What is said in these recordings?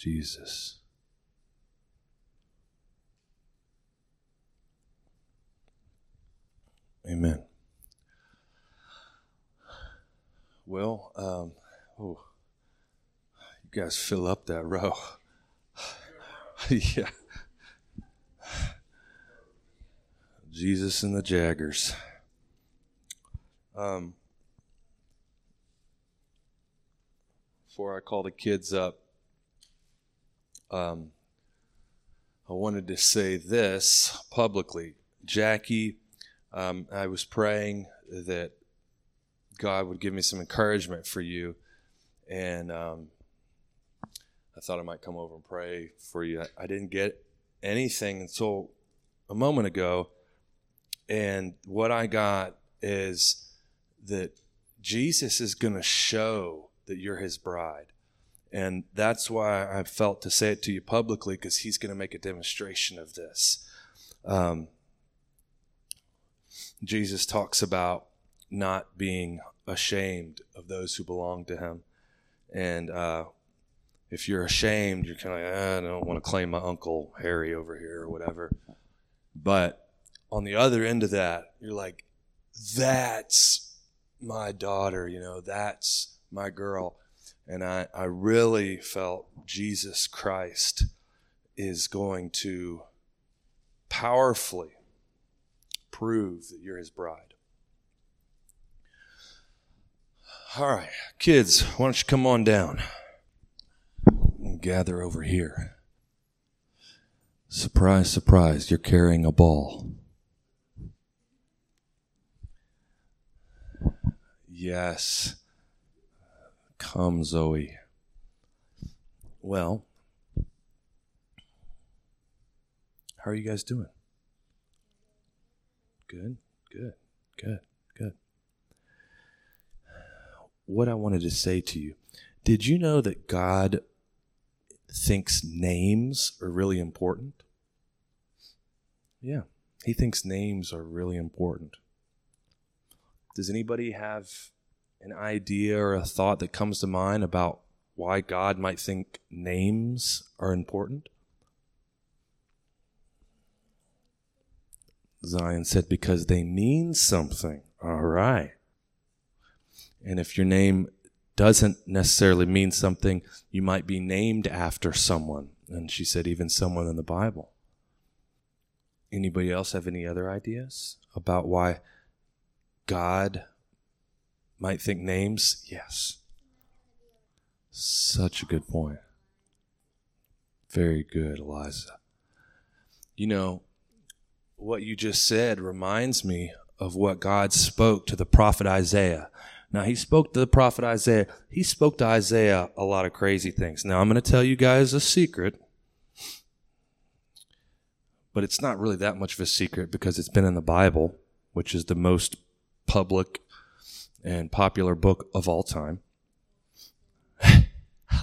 Jesus. Amen. Well, um, oh, you guys fill up that row. yeah. Jesus and the Jaggers. Um, before I call the kids up, um, I wanted to say this publicly. Jackie, um, I was praying that God would give me some encouragement for you. And um, I thought I might come over and pray for you. I didn't get anything until a moment ago. And what I got is that Jesus is going to show that you're his bride. And that's why I felt to say it to you publicly because he's going to make a demonstration of this. Um, Jesus talks about not being ashamed of those who belong to him. And uh, if you're ashamed, you're kind of like, ah, I don't want to claim my Uncle Harry over here or whatever. But on the other end of that, you're like, that's my daughter, you know, that's my girl. And I, I really felt Jesus Christ is going to powerfully prove that you're his bride. All right, kids, why don't you come on down and gather over here? Surprise, surprise, you're carrying a ball. Yes. Come, Zoe. Well, how are you guys doing? Good, good, good, good. What I wanted to say to you did you know that God thinks names are really important? Yeah, he thinks names are really important. Does anybody have an idea or a thought that comes to mind about why God might think names are important? Zion said, because they mean something. All right. And if your name doesn't necessarily mean something, you might be named after someone. And she said, even someone in the Bible. Anybody else have any other ideas about why God might think names? Yes. Such a good point. Very good, Eliza. You know, what you just said reminds me of what God spoke to the prophet Isaiah. Now, he spoke to the prophet Isaiah. He spoke to Isaiah a lot of crazy things. Now, I'm going to tell you guys a secret, but it's not really that much of a secret because it's been in the Bible, which is the most public and popular book of all time. I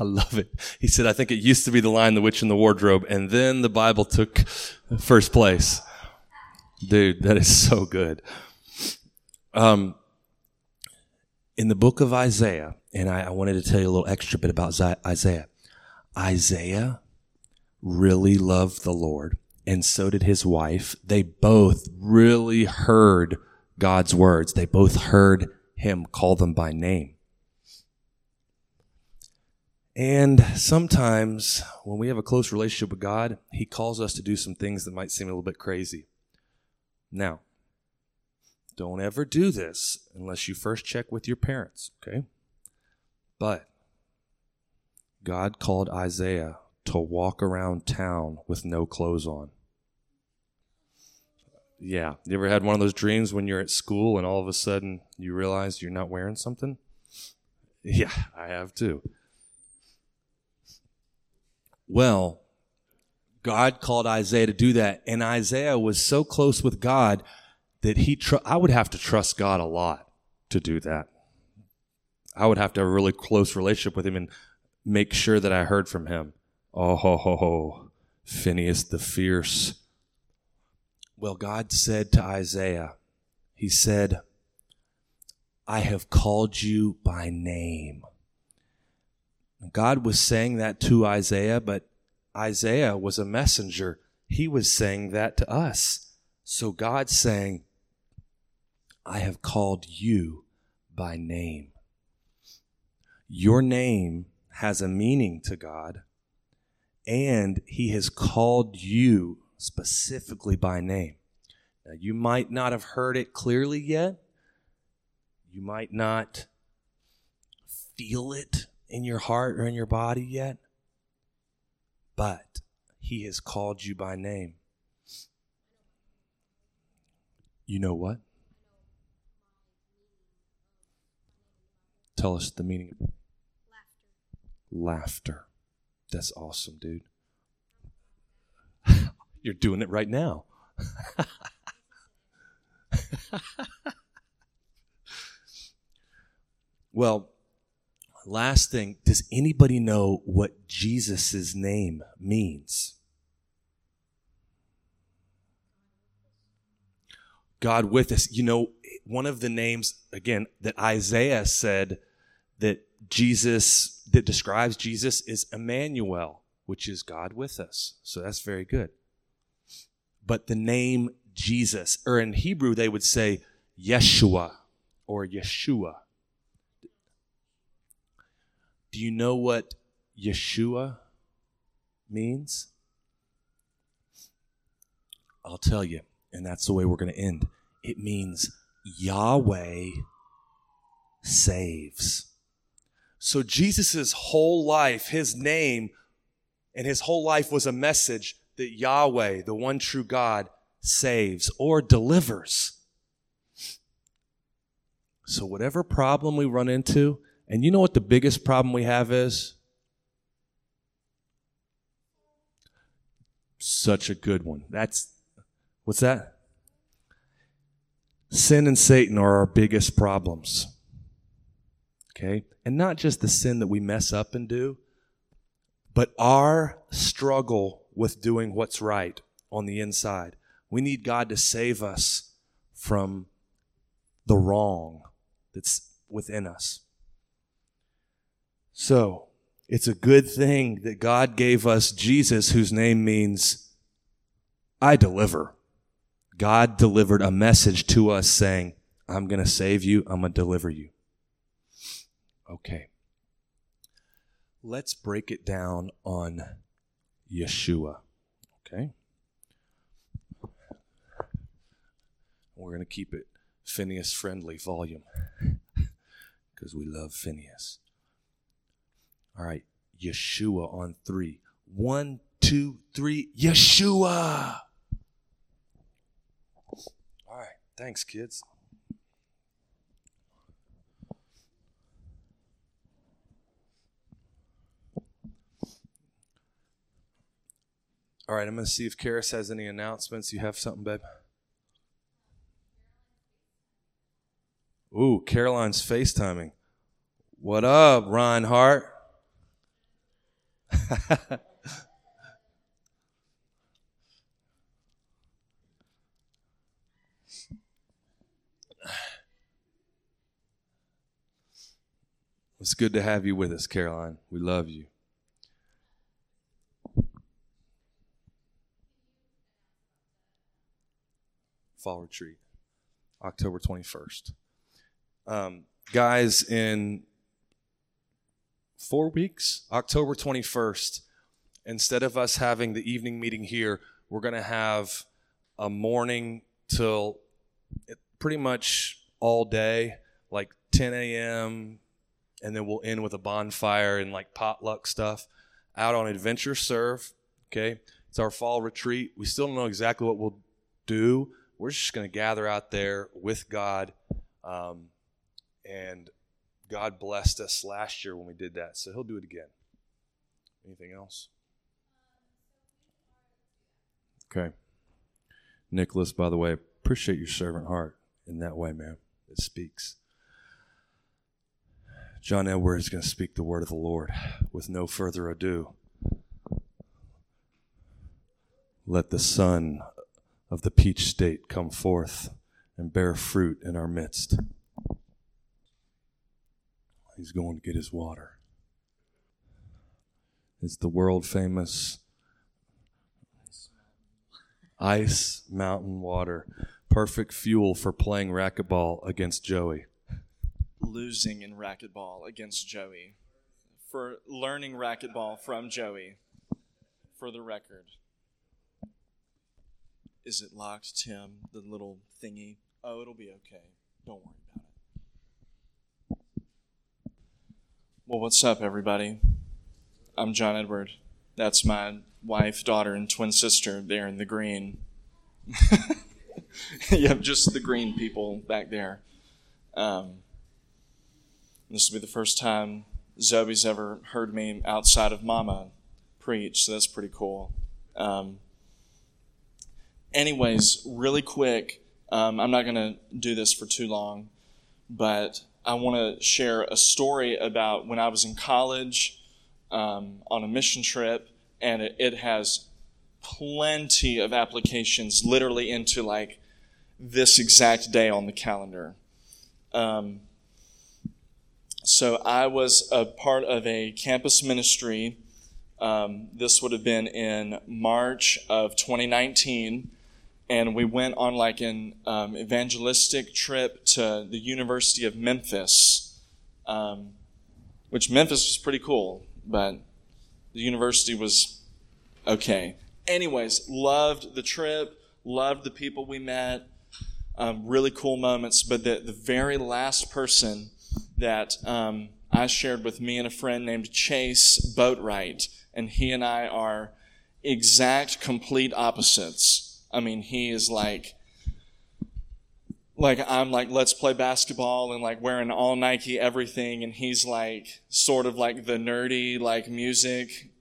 love it. He said, I think it used to be The Lion, the Witch, and the Wardrobe, and then the Bible took first place. Dude, that is so good. Um, in the book of Isaiah, and I, I wanted to tell you a little extra bit about Isaiah. Isaiah really loved the Lord, and so did his wife. They both really heard God's words. They both heard him call them by name. And sometimes when we have a close relationship with God, he calls us to do some things that might seem a little bit crazy. Now, don't ever do this unless you first check with your parents, okay? But God called Isaiah to walk around town with no clothes on. Yeah. You ever had one of those dreams when you're at school and all of a sudden you realize you're not wearing something? Yeah, I have too. Well, God called Isaiah to do that, and Isaiah was so close with God that he tr- I would have to trust God a lot to do that. I would have to have a really close relationship with him and make sure that I heard from him. Oh ho ho ho, Phineas the fierce well, God said to Isaiah, He said, I have called you by name. God was saying that to Isaiah, but Isaiah was a messenger. He was saying that to us. So God's saying, I have called you by name. Your name has a meaning to God, and He has called you specifically by name. Now, you might not have heard it clearly yet. You might not feel it in your heart or in your body yet, but He has called you by name. You know what? Tell us the meaning. Laughter. Laughter. That's awesome, dude. You're doing it right now. well, last thing, does anybody know what Jesus' name means? God with us. You know, one of the names, again, that Isaiah said that Jesus, that describes Jesus, is Emmanuel, which is God with us. So that's very good. But the name Jesus, or in Hebrew, they would say Yeshua or Yeshua. Do you know what Yeshua means? I'll tell you, and that's the way we're going to end. It means Yahweh saves. So Jesus' whole life, his name, and his whole life was a message that Yahweh, the one true God, saves or delivers. So, whatever problem we run into, and you know what the biggest problem we have is? Such a good one. That's, what's that? Sin and Satan are our biggest problems. Okay? And not just the sin that we mess up and do, but our struggle with doing what's right on the inside. We need God to save us from the wrong that's within us. So, it's a good thing that God gave us Jesus, whose name means I deliver. God delivered a message to us saying, I'm going to save you, I'm going to deliver you. Okay. Let's break it down on Yeshua. Okay? We're going to keep it Phineas friendly volume because we love Phineas. All right, Yeshua on three. One, two, three, Yeshua. All right, thanks, kids. All right, I'm going to see if Karis has any announcements. You have something, babe? Ooh, Caroline's FaceTiming. What up, Reinhardt? it's good to have you with us, Caroline. We love you. Fall retreat, October 21st um, guys in four weeks, October 21st, instead of us having the evening meeting here, we're going to have a morning till pretty much all day, like 10 a.m., and then we'll end with a bonfire and like potluck stuff out on Adventure Serve. Okay. It's our fall retreat. We still don't know exactly what we'll do. We're just going to gather out there with God. Um, and God blessed us last year when we did that, so He'll do it again. Anything else? Okay. Nicholas, by the way, appreciate your servant heart in that way, man. It speaks. John Edwards is going to speak the word of the Lord with no further ado. Let the son of the peach state come forth and bear fruit in our midst. He's going to get his water. is the world famous ice mountain water. Perfect fuel for playing racquetball against Joey. Losing in racquetball against Joey. For learning racquetball from Joey. For the record. Is it locked, Tim? The little thingy? Oh, it'll be okay. Don't worry about it. Well, what's up, everybody? I'm John Edward. That's my wife, daughter, and twin sister there in the green. yep, just the green people back there. Um, this will be the first time Zoe's ever heard me outside of Mama preach, so that's pretty cool. Um, anyways, really quick, um, I'm not going to do this for too long, but I want to share a story about when I was in college um, on a mission trip, and it, it has plenty of applications literally into like this exact day on the calendar. Um, so I was a part of a campus ministry. Um, this would have been in March of 2019 and we went on like an um, evangelistic trip to the University of Memphis, um, which Memphis was pretty cool, but the university was okay. Anyways, loved the trip, loved the people we met, um, really cool moments. But the, the very last person that um, I shared with me and a friend named Chase Boatwright, and he and I are exact, complete opposites I mean, he is like, like I'm like, let's play basketball and like wearing all Nike everything. And he's like, sort of like the nerdy, like music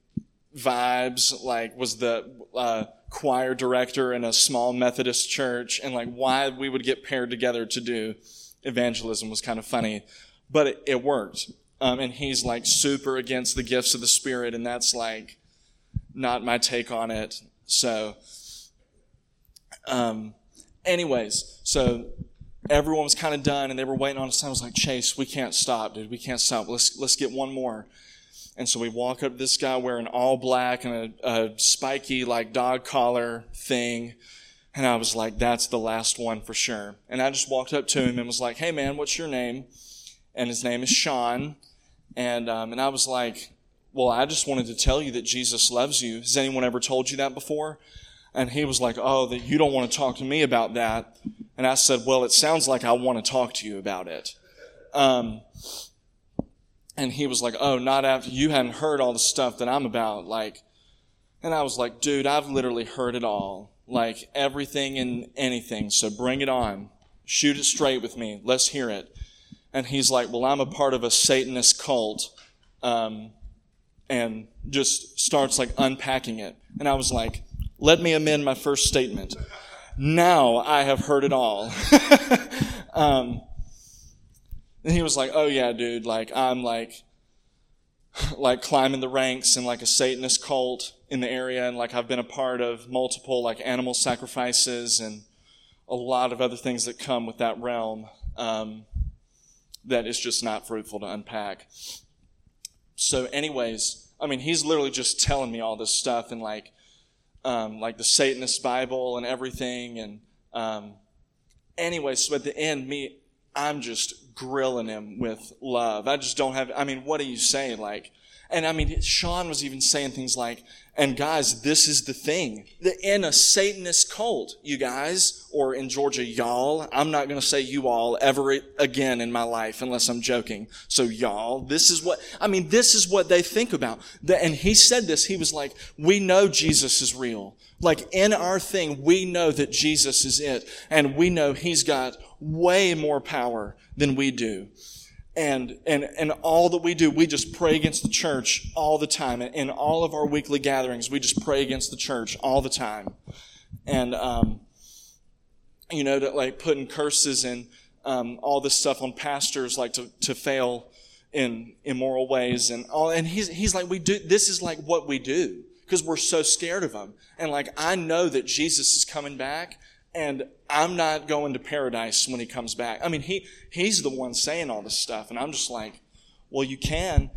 vibes, like was the, uh, choir director in a small Methodist church. And like why we would get paired together to do evangelism was kind of funny, but it, it worked. Um, and he's like super against the gifts of the Spirit. And that's like not my take on it. So, um, anyways, so everyone was kind of done and they were waiting on us. I was like, Chase, we can't stop, dude. We can't stop. Let's, let's get one more. And so we walk up to this guy wearing all black and a, a spiky, like, dog collar thing. And I was like, that's the last one for sure. And I just walked up to him and was like, hey, man, what's your name? And his name is Sean. And, um, and I was like, well, I just wanted to tell you that Jesus loves you. Has anyone ever told you that before? And he was like, Oh, that you don't want to talk to me about that. And I said, Well, it sounds like I want to talk to you about it. Um, and he was like, Oh, not after you hadn't heard all the stuff that I'm about. Like, and I was like, Dude, I've literally heard it all. Like everything and anything. So bring it on. Shoot it straight with me. Let's hear it. And he's like, Well, I'm a part of a Satanist cult. Um, and just starts like unpacking it. And I was like, let me amend my first statement. Now I have heard it all. um, and he was like, "Oh yeah, dude. Like I'm like, like climbing the ranks in like a Satanist cult in the area, and like I've been a part of multiple like animal sacrifices and a lot of other things that come with that realm. Um, that is just not fruitful to unpack. So, anyways, I mean, he's literally just telling me all this stuff and like um, like the Satanist Bible and everything. And um, anyway, so at the end, me, I'm just grilling him with love. I just don't have, I mean, what are you saying? Like, and I mean, Sean was even saying things like, and guys, this is the thing. In a Satanist cult, you guys, or in Georgia, y'all, I'm not going to say you all ever again in my life unless I'm joking. So y'all, this is what, I mean, this is what they think about. And he said this, he was like, we know Jesus is real. Like in our thing, we know that Jesus is it. And we know he's got way more power than we do and and and all that we do we just pray against the church all the time. In all of our weekly gatherings we just pray against the church all the time. And um, you know that like putting curses and um, all this stuff on pastors like to, to fail in immoral ways and all and he's he's like we do this is like what we do because we're so scared of him. And like i know that jesus is coming back and I'm not going to paradise when he comes back. I mean, he, he's the one saying all this stuff. And I'm just like, well, you can.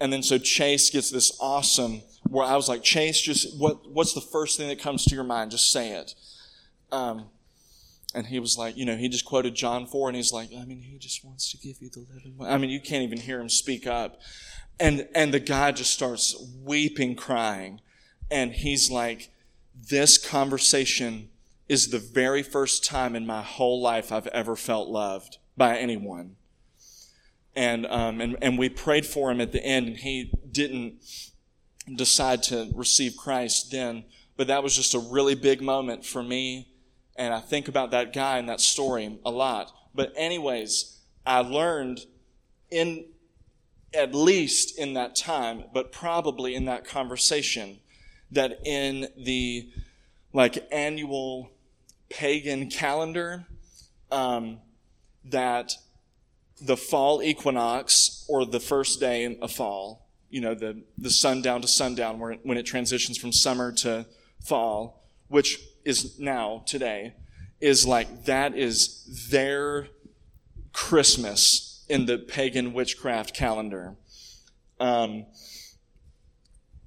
and then so Chase gets this awesome where I was like, Chase, just what what's the first thing that comes to your mind? Just say it. Um, and he was like, you know, he just quoted John 4 and he's like, I mean, he just wants to give you the living. I mean, you can't even hear him speak up. And, and the guy just starts weeping, crying. And he's like, this conversation is the very first time in my whole life I've ever felt loved by anyone. And, um, and, and we prayed for him at the end and he didn't decide to receive Christ then. But that was just a really big moment for me and I think about that guy and that story a lot. But anyways, I learned in at least in that time, but probably in that conversation, that in the like annual pagan calendar, um, that the fall equinox or the first day of fall, you know, the, the sundown to sundown, where, when it transitions from summer to fall, which is now, today, is like that is their Christmas in the pagan witchcraft calendar. Um,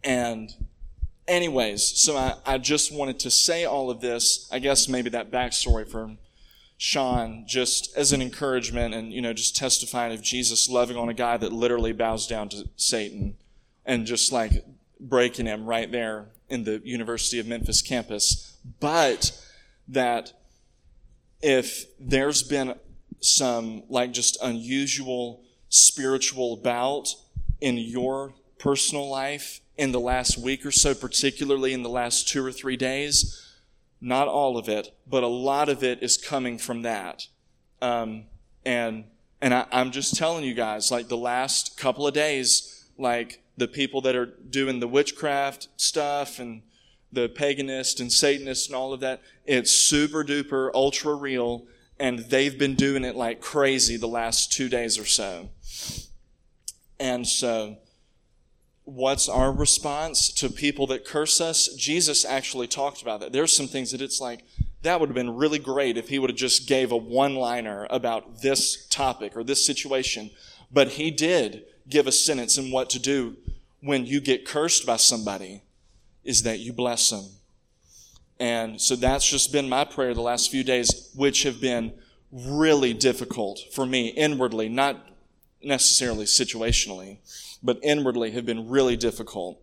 and, anyways, so I, I just wanted to say all of this. I guess maybe that backstory for Sean, just as an encouragement and, you know, just testifying of Jesus loving on a guy that literally bows down to Satan and just like breaking him right there in the University of Memphis campus. But that if there's been some like just unusual spiritual bout in your personal life in the last week or so, particularly in the last two or three days, not all of it, but a lot of it is coming from that. Um, and and I, I'm just telling you guys, like the last couple of days, like the people that are doing the witchcraft stuff and the paganist and Satanist and all of that. It's super duper ultra real, and they've been doing it like crazy the last two days or so. And so, what's our response to people that curse us? Jesus actually talked about that. There's some things that it's like, that would have been really great if he would have just gave a one-liner about this topic or this situation. But he did give a sentence in what to do when you get cursed by somebody is that you bless them. And so that's just been my prayer the last few days, which have been really difficult for me inwardly, not necessarily situationally, but inwardly have been really difficult.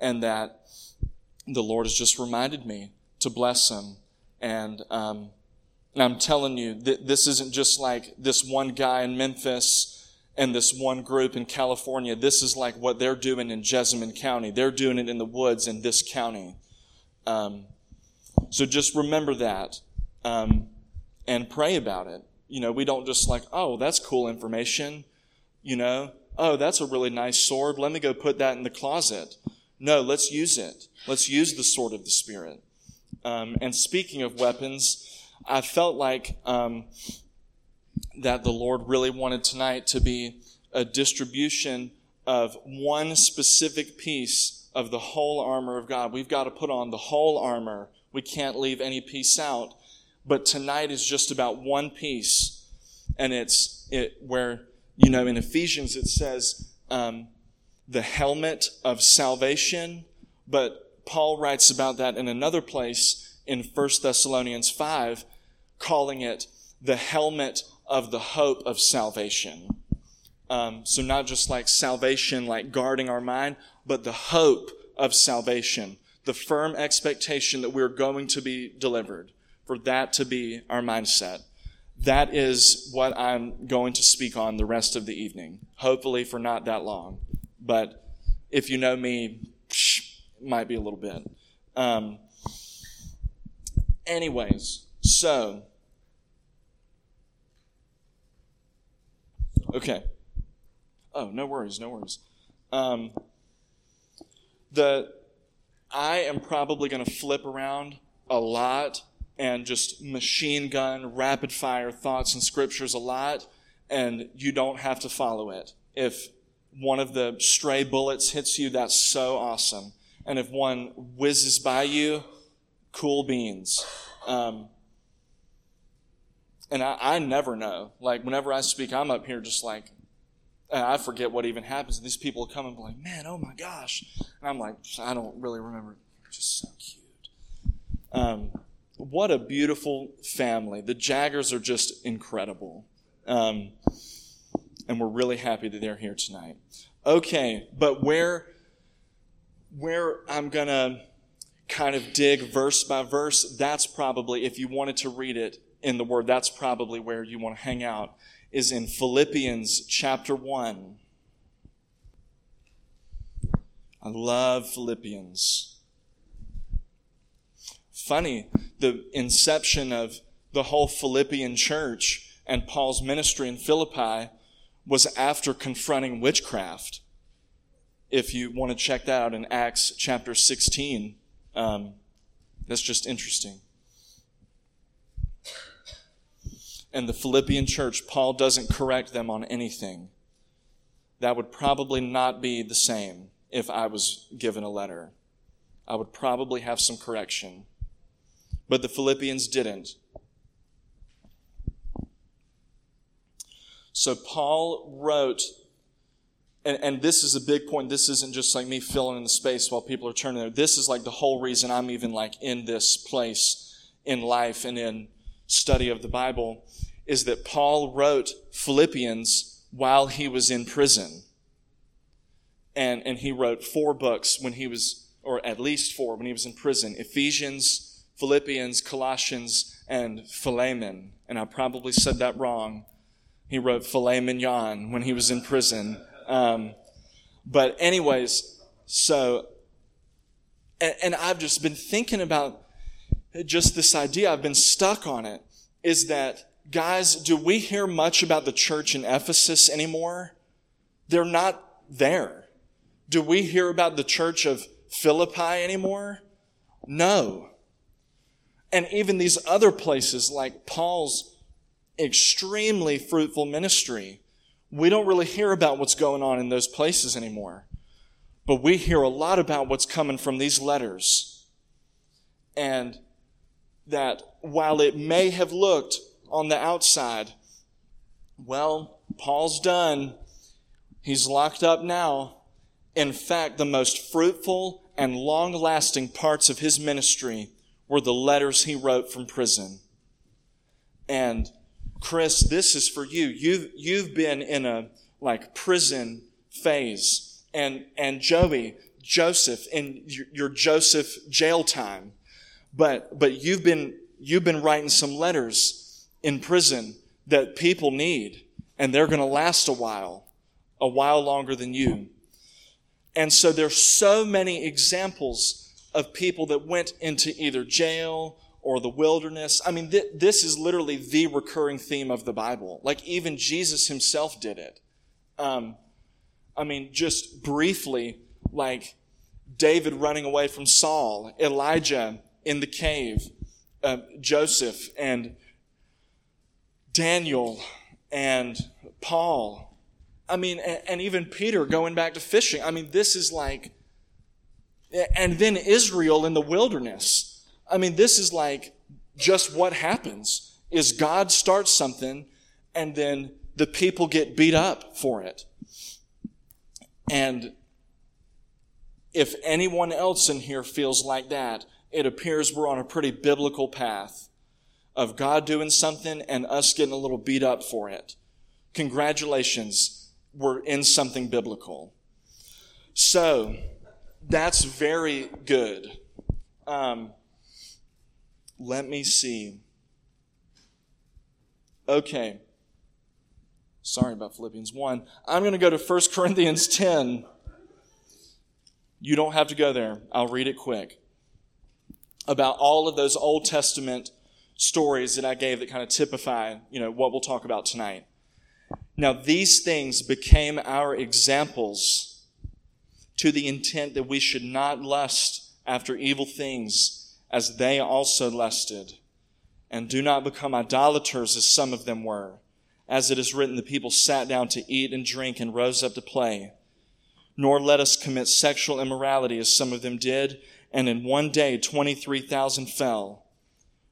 And that the Lord has just reminded me to bless them. And, um, and I'm telling you, th- this isn't just like this one guy in Memphis and this one group in California, this is like what they're doing in Jessamine County. They're doing it in the woods in this county. Um, so just remember that um, and pray about it. You know, we don't just like, oh, that's cool information. You know, oh, that's a really nice sword. Let me go put that in the closet. No, let's use it. Let's use the sword of the Spirit. Um, and speaking of weapons, I felt like um, that the Lord really wanted tonight to be a distribution of one specific piece of the whole armor of God. We've got to put on the whole armor. We can't leave any piece out. But tonight is just about one piece. And it's it, where, you know, in Ephesians it says um, the helmet of salvation. But Paul writes about that in another place in 1 Thessalonians 5, calling it the helmet of the hope of salvation. Um, so not just like salvation, like guarding our mind, but the hope of salvation, the firm expectation that we're going to be delivered, for that to be our mindset. That is what I'm going to speak on the rest of the evening, hopefully for not that long. But if you know me, psh, might be a little bit. Um, anyways, so Okay. Oh, no worries, no worries. Um, the I am probably going to flip around a lot and just machine gun, rapid fire thoughts and scriptures a lot, and you don't have to follow it. If one of the stray bullets hits you, that's so awesome. And if one whizzes by you, cool beans. Um, and I, I never know. Like, whenever I speak, I'm up here just like, I forget what even happens. And these people come and be like, man, oh my gosh. And I'm like, I don't really remember. Just so cute. Um, what a beautiful family. The Jaggers are just incredible. Um, and we're really happy that they're here tonight. Okay, but where where I'm going to kind of dig verse by verse, that's probably if you wanted to read it in the word, that's probably where you want to hang out is in Philippians chapter 1. I love Philippians. Funny, the inception of the whole Philippian church and Paul's ministry in Philippi was after confronting witchcraft. If you want to check that out in Acts chapter 16, um, that's just interesting. And the Philippian church, Paul doesn't correct them on anything. That would probably not be the same if I was given a letter. I would probably have some correction. But the Philippians didn't. So Paul wrote, and, and, this is a big point. This isn't just like me filling in the space while people are turning there. This is like the whole reason I'm even like in this place in life and in study of the Bible is that Paul wrote Philippians while he was in prison. And, and he wrote four books when he was, or at least four when he was in prison Ephesians, Philippians, Colossians, and Philemon. And I probably said that wrong. He wrote filet mignon when he was in prison. Um, but, anyways, so, and, and I've just been thinking about just this idea, I've been stuck on it, is that, guys, do we hear much about the church in Ephesus anymore? They're not there. Do we hear about the church of Philippi anymore? No. And even these other places like Paul's extremely fruitful ministry. We don't really hear about what's going on in those places anymore. But we hear a lot about what's coming from these letters. And that while it may have looked on the outside, well, Paul's done. He's locked up now. In fact, the most fruitful and long lasting parts of his ministry were the letters he wrote from prison. And Chris, this is for you. You've, you've been in a like prison phase. And, and Joey, Joseph, in your, your Joseph jail time. But, but you've been, you've been writing some letters in prison that people need and they're going to last a while, a while longer than you. And so there's so many examples of people that went into either jail or the wilderness. I mean, th- this is literally the recurring theme of the Bible. Like even Jesus himself did it. Um, I mean, just briefly, like David running away from Saul, Elijah in the cave, uh, Joseph and Daniel and Paul. I mean, and, and even Peter going back to fishing. I mean, this is like, and then Israel in the wilderness. I mean, this is like just what happens is God starts something and then the people get beat up for it. And if anyone else in here feels like that, it appears we're on a pretty biblical path of God doing something and us getting a little beat up for it. Congratulations, we're in something biblical. So, that's very good. Um, let me see. Okay. Sorry about Philippians 1. I'm going to go to 1 Corinthians 10. You don't have to go there. I'll read it quick. About all of those Old Testament stories that I gave that kind of typify, you know, what we'll talk about tonight. Now, these things became our examples to the intent that we should not lust after evil things as they also lusted. And do not become idolaters as some of them were. As it is written, the people sat down to eat and drink and rose up to play. Nor let us commit sexual immorality as some of them did, and in one day 23,000 fell.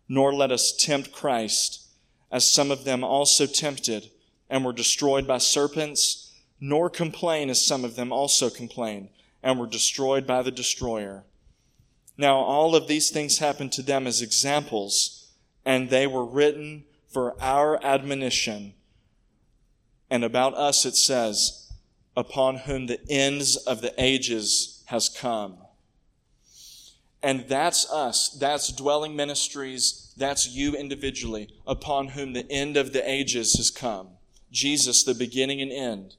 Nor let us tempt Christ, as some of them also tempted and were destroyed by serpents. nor complain as some of them also complained, and were destroyed by the destroyer. Now all of these things happened to them as examples, and they were written for our admonition. And about us it says, upon whom the ends of the ages has come. And that's us. That's dwelling ministries. That's you individually, upon whom the end of the ages has come. Jesus, the beginning and end.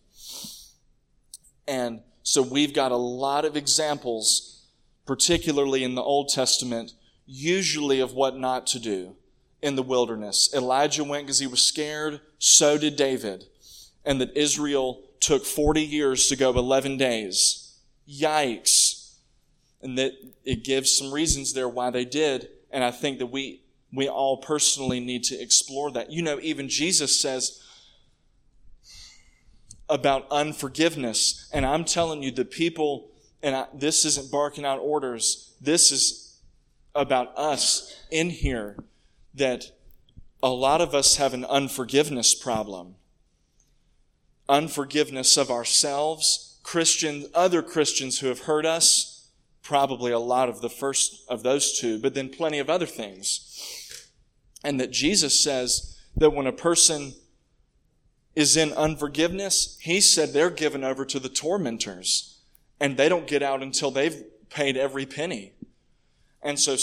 And so we've got a lot of examples, particularly in the Old Testament, usually of what not to do in the wilderness. Elijah went because he was scared, so did David. And that Israel took 40 years to go 11 days. Yikes. And that it gives some reasons there why they did. And I think that we, we all personally need to explore that. You know, even Jesus says, about unforgiveness. And I'm telling you, the people, and I, this isn't barking out orders, this is about us in here that a lot of us have an unforgiveness problem. Unforgiveness of ourselves, Christians, other Christians who have hurt us, probably a lot of the first of those two, but then plenty of other things. And that Jesus says that when a person is in unforgiveness, he said they're given over to the tormentors and they don't get out until they've paid every penny. And so,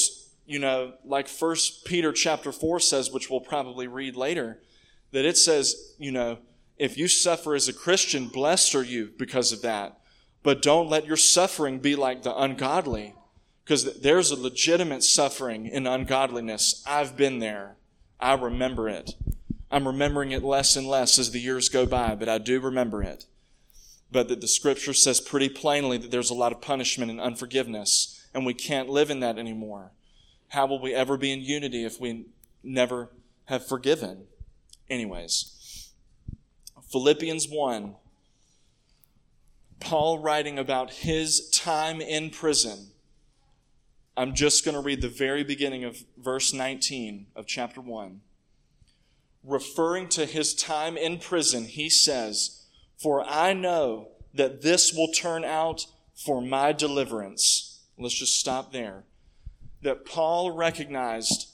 you know, like first Peter chapter four says, which we'll probably read later, that it says, you know, if you suffer as a Christian, blessed are you because of that. But don't let your suffering be like the ungodly because there's a legitimate suffering in ungodliness. I've been there. I remember it. I'm remembering it less and less as the years go by, but I do remember it. But that the scripture says pretty plainly that there's a lot of punishment and unforgiveness, and we can't live in that anymore. How will we ever be in unity if we never have forgiven? Anyways, Philippians 1, Paul writing about his time in prison. I'm just going to read the very beginning of verse 19 of chapter 1 referring to his time in prison, he says, For I know that this will turn out for my deliverance. Let's just stop there. That Paul recognized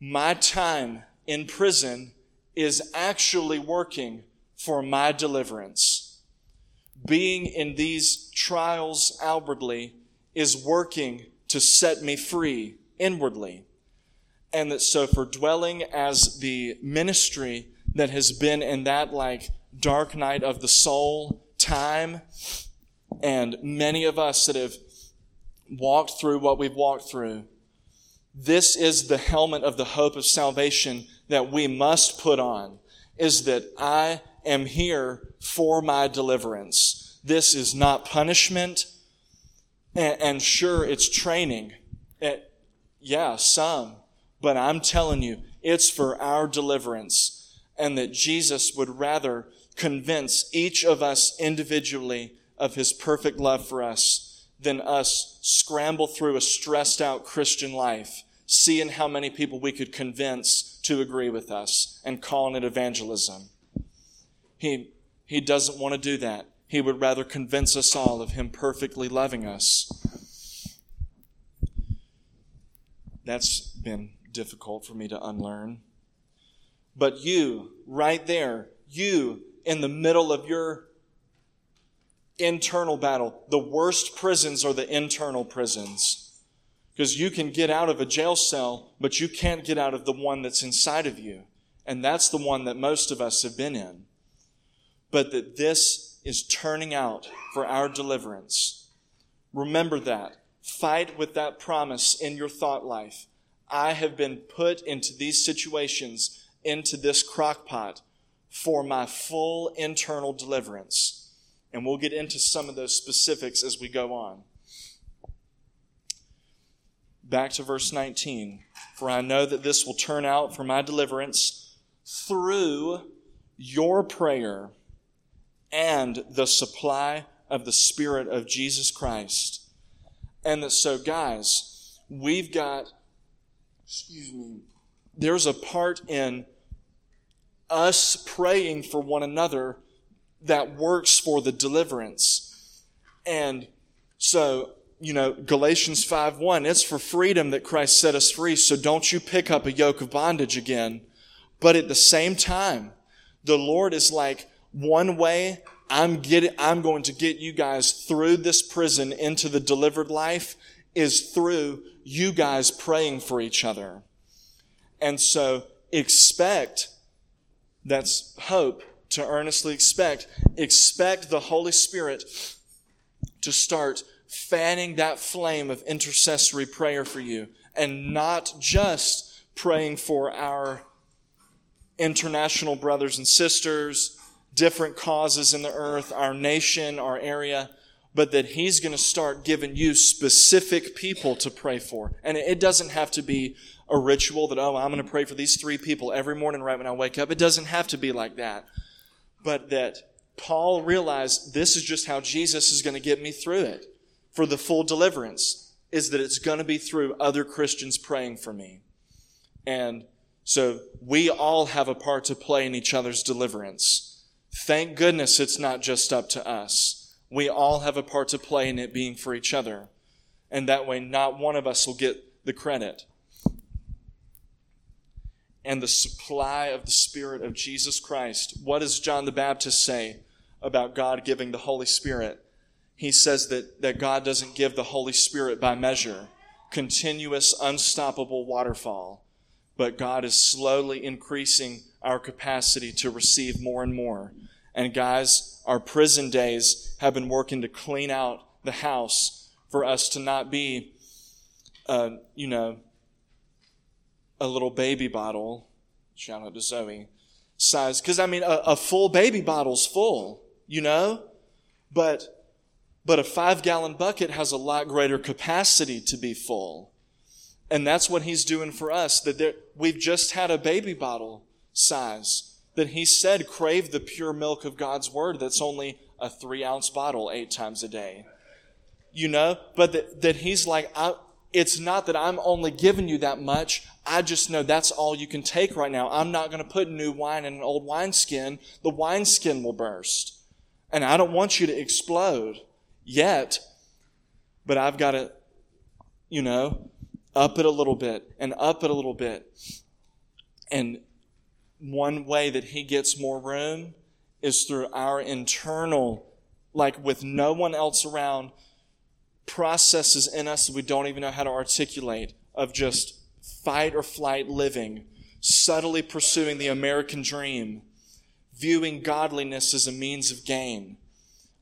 my time in prison is actually working for my deliverance. Being in these trials outwardly is working to set me free inwardly and that so for dwelling as the ministry that has been in that like dark night of the soul time and many of us that have walked through what we've walked through this is the helmet of the hope of salvation that we must put on is that I am here for my deliverance. This is not punishment. And, and sure, it's training. It, yeah, some. But I'm telling you, it's for our deliverance and that Jesus would rather convince each of us individually of his perfect love for us than us scramble through a stressed out Christian life, seeing how many people we could convince to agree with us and calling it evangelism. He, he doesn't want to do that. He would rather convince us all of him perfectly loving us. That's been difficult for me to unlearn. But you, right there, you in the middle of your internal battle, the worst prisons are the internal prisons. Because you can get out of a jail cell, but you can't get out of the one that's inside of you. And that's the one that most of us have been in. But that this is turning out for our deliverance. Remember that. Fight with that promise in your thought life. I have been put into these situations, into this crock pot for my full internal deliverance. And we'll get into some of those specifics as we go on. Back to verse 19. For I know that this will turn out for my deliverance through your prayer and the supply of the Spirit of Jesus Christ. And that so, guys, we've got excuse me, there's a part in us praying for one another that works for the deliverance. And so, you know, Galatians 5 1, it's for freedom that Christ set us free. So don't you pick up a yoke of bondage again. But at the same time, the Lord is like, one way I'm getting, I'm going to get you guys through this prison into the delivered life is through you guys praying for each other. And so expect, that's hope, to earnestly expect, expect the Holy Spirit to start fanning that flame of intercessory prayer for you and not just praying for our international brothers and sisters, different causes in the earth, our nation, our area, but that He's going to start giving you specific people to pray for. And it doesn't have to be a ritual that, oh, I'm going to pray for these three people every morning right when I wake up. It doesn't have to be like that. But that Paul realized this is just how Jesus is going to get me through it for the full deliverance, is that it's going to be through other Christians praying for me. And so we all have a part to play in each other's deliverance. Thank goodness it's not just up to us. We all have a part to play in it being for each other. And that way, not one of us will get the credit and the supply of the Spirit of Jesus Christ. What does John the Baptist say about God giving the Holy Spirit? He says that, that God doesn't give the Holy Spirit by measure, continuous, unstoppable waterfall, but God is slowly increasing our capacity to receive more and more. And guys, our prison days have been working to clean out the house for us to not be, uh, you know, a little baby bottle, shout out to Zoe, size, because I mean, a, a full baby bottle's full, you know? But, but a five gallon bucket has a lot greater capacity to be full. And that's what he's doing for us, that there, we've just had a baby bottle size that he said crave the pure milk of God's word that's only a three ounce bottle eight times a day. You know, but that, that he's like, it's not that I'm only giving you that much. I just know that's all you can take right now. I'm not going to put new wine in an old wineskin. The wineskin will burst. And I don't want you to explode yet, but I've got to, you know, up it a little bit and up it a little bit. And one way that he gets more room is through our internal, like with no one else around, processes in us that we don't even know how to articulate of just fight or flight living, subtly pursuing the American dream, viewing godliness as a means of gain.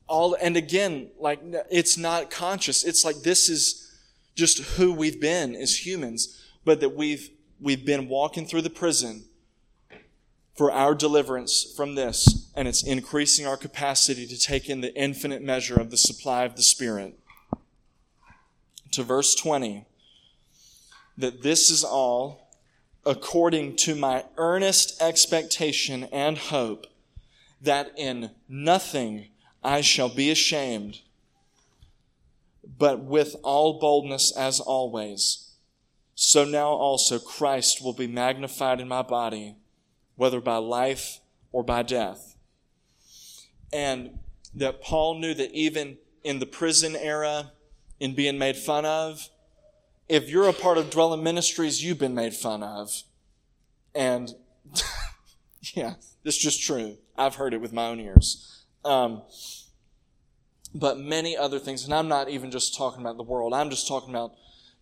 All, and again, like, it's not conscious. It's like this is just who we've been as humans, but that we've, we've been walking through the prison for our deliverance from this, and it's increasing our capacity to take in the infinite measure of the supply of the Spirit to verse 20 that this is all according to my earnest expectation and hope that in nothing I shall be ashamed, but with all boldness as always. So now also Christ will be magnified in my body, whether by life or by death. And that Paul knew that even in the prison era, in being made fun of. If you're a part of Dwelling Ministries, you've been made fun of. And yeah, it's just true. I've heard it with my own ears. Um, but many other things, and I'm not even just talking about the world, I'm just talking about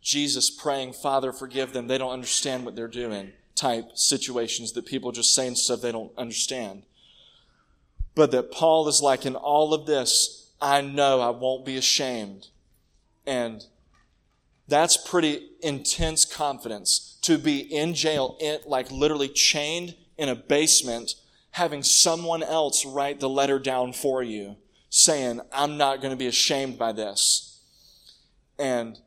Jesus praying, Father, forgive them. They don't understand what they're doing type situations that people just saying stuff they don't understand. But that Paul is like, in all of this, I know I won't be ashamed and that's pretty intense confidence to be in jail, like literally chained in a basement, having someone else write the letter down for you, saying, I'm not going to be ashamed by this. And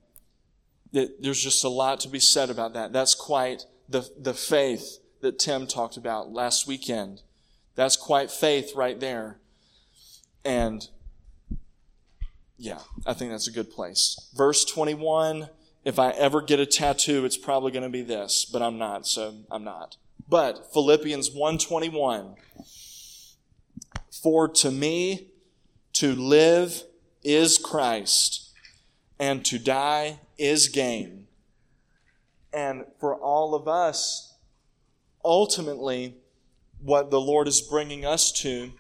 there's just a lot to be said about that. That's quite the, the faith that Tim talked about last weekend. That's quite faith right there. And yeah, I think that's a good place. Verse 21 if I ever get a tattoo, it's probably going to be this, but I'm not, so I'm not. But Philippians 121 For to me, to live is Christ, and to die is gain. And for all of us, ultimately, what the Lord is bringing us to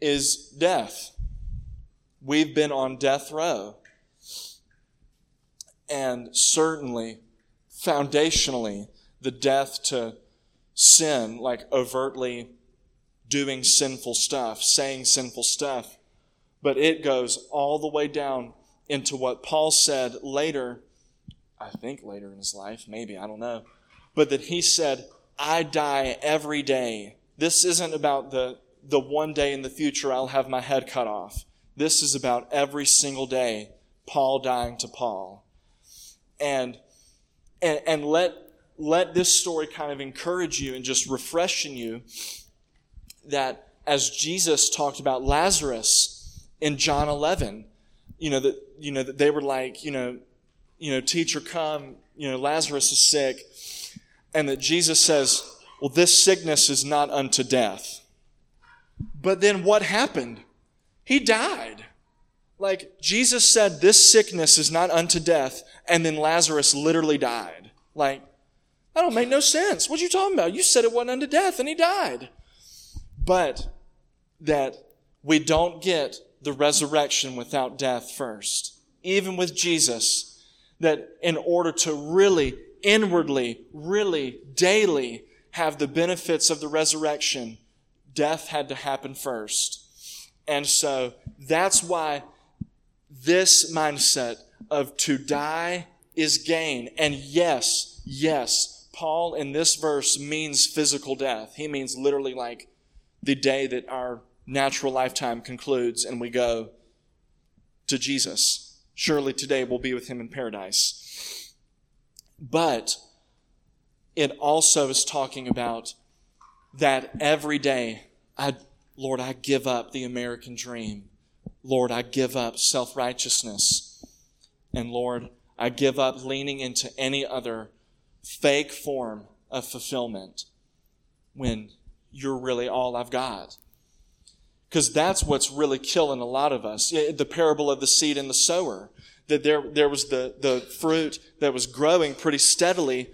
is death. We've been on death row. And certainly, foundationally, the death to sin, like overtly doing sinful stuff, saying sinful stuff, but it goes all the way down into what Paul said later, I think later in his life, maybe, I don't know, but that he said, I die every day. This isn't about the, the one day in the future I'll have my head cut off. This is about every single day, Paul dying to Paul. And, and, and let, let this story kind of encourage you and just refreshen you that as Jesus talked about Lazarus in John 11, you know, that, you know, that they were like, you know, you know, teacher come, you know, Lazarus is sick. And that Jesus says, well, this sickness is not unto death. But then what happened? He died. Like Jesus said, this sickness is not unto death. And then Lazarus literally died. Like, that don't make no sense. What you talking about? You said it wasn't unto death and he died. But that we don't get the resurrection without death first. Even with Jesus, that in order to really inwardly, really daily have the benefits of the resurrection, death had to happen first. And so that's why this mindset of to die is gain. And yes, yes, Paul in this verse means physical death. He means literally like the day that our natural lifetime concludes and we go to Jesus. Surely today we'll be with him in paradise. But it also is talking about that every day, I, Lord, I give up the American dream. Lord, I give up self righteousness. And Lord, I give up leaning into any other fake form of fulfillment when you're really all I've got. Because that's what's really killing a lot of us. The parable of the seed and the sower. That there, there was the, the fruit that was growing pretty steadily,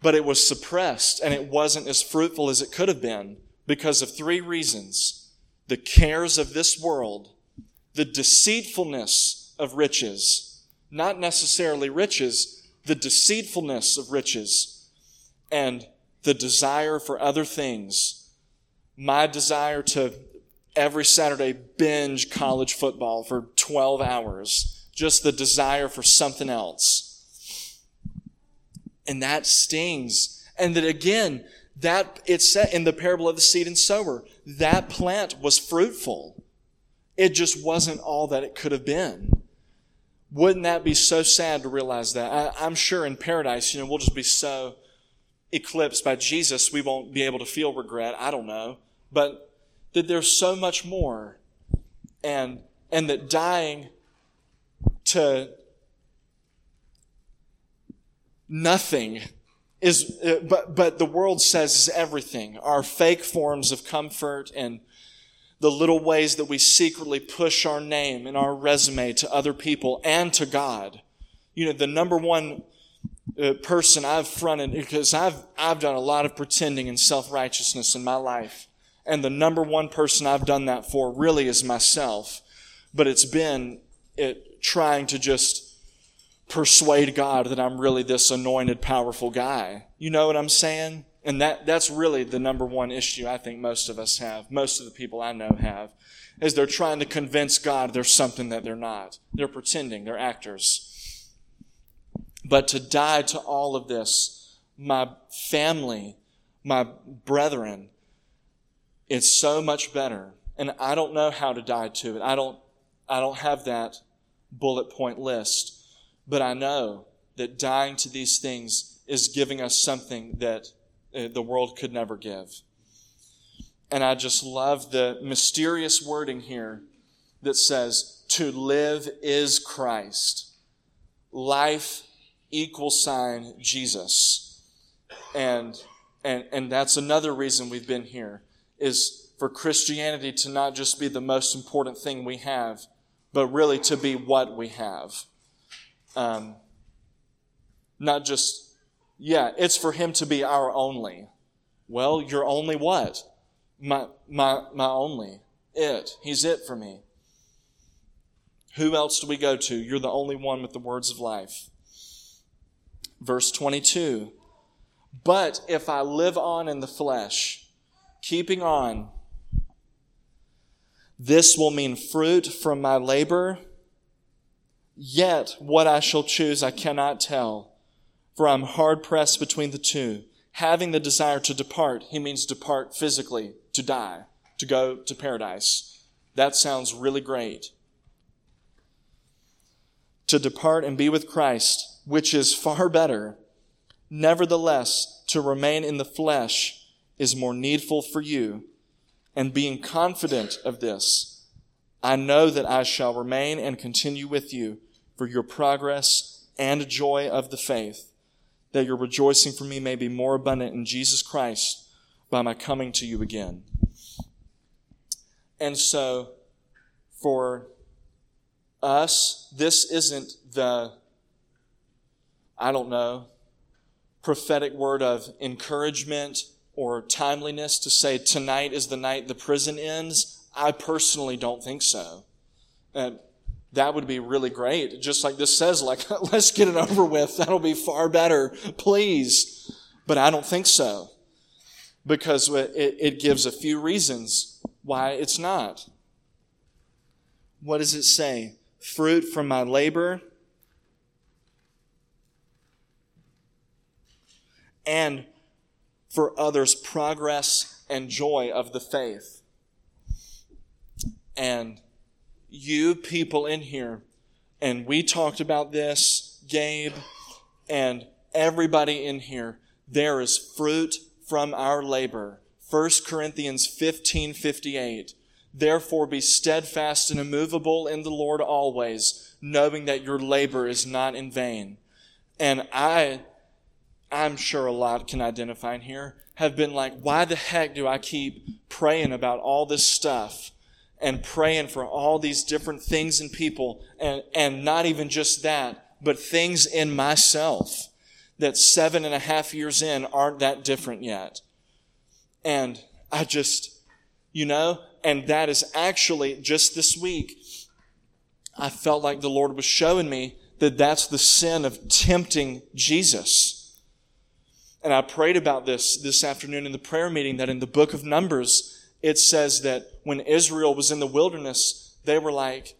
but it was suppressed and it wasn't as fruitful as it could have been because of three reasons. The cares of this world, the deceitfulness of riches, not necessarily riches, the deceitfulness of riches, and the desire for other things my desire to every Saturday binge college football for 12 hours, just the desire for something else. And that stings. And that again, that it's set in the parable of the seed and sower, that plant was fruitful. It just wasn't all that it could have been. Wouldn't that be so sad to realize that? I, I'm sure in paradise, you know, we'll just be so eclipsed by Jesus, we won't be able to feel regret. I don't know but that there's so much more and and that dying to nothing is uh, but but the world says is everything. Our fake forms of comfort and the little ways that we secretly push our name and our resume to other people and to God. You know the number one uh, person I've fronted because I've I've done a lot of pretending and self-righteousness in my life and the number one person I've done that for really is myself. But it's been it, trying to just persuade God that I'm really this anointed, powerful guy. You know what I'm saying? And that, that's really the number one issue I think most of us have, most of the people I know have, is they're trying to convince God there's something that they're not. They're pretending, they're actors. But to die to all of this, my family, my brethren, it's so much better. And I don't know how to die to it. I don't, I don't have that bullet point list. But I know that dying to these things is giving us something that uh, the world could never give. And I just love the mysterious wording here that says, to live is Christ. Life equal sign Jesus. And, and, and that's another reason we've been here is for Christianity to not just be the most important thing we have, but really to be what we have. Um, not just, yeah, it's for Him to be our only. Well, you're only what? My, my, my only. It. He's it for me. Who else do we go to? You're the only one with the words of life. Verse 22. But if I live on in the flesh, keeping on, this will mean fruit from my labor. Yet what I shall choose I cannot tell, for I'm hard pressed between the two. Having the desire to depart, he means depart physically, to die, to go to paradise. That sounds really great. To depart and be with Christ, which is far better. Nevertheless, to remain in the flesh is more needful for you and being confident of this, I know that I shall remain and continue with you for your progress and joy of the faith, that your rejoicing for me may be more abundant in Jesus Christ by my coming to you again. And so, for us, this isn't the, I don't know, prophetic word of encouragement or timeliness to say tonight is the night the prison ends? I personally don't think so. That would be really great. Just like this says, like, let's get it over with. That'll be far better, please. But I don't think so. Because it, it gives a few reasons why it's not. What does it say? Fruit from my labor and for others' progress and joy of the faith. And you people in here, and we talked about this, Gabe, and everybody in here, there is fruit from our labor. 1 Corinthians 15 58. Therefore be steadfast and immovable in the Lord always, knowing that your labor is not in vain. And I I'm sure a lot can identify in here, have been like, why the heck do I keep praying about all this stuff and praying for all these different things and people and, and not even just that, but things in myself that seven and a half years in aren't that different yet. And I just, you know, and that is actually just this week, I felt like the Lord was showing me that that's the sin of tempting Jesus and I prayed about this this afternoon in the prayer meeting that in the book of Numbers, it says that when Israel was in the wilderness, they were like,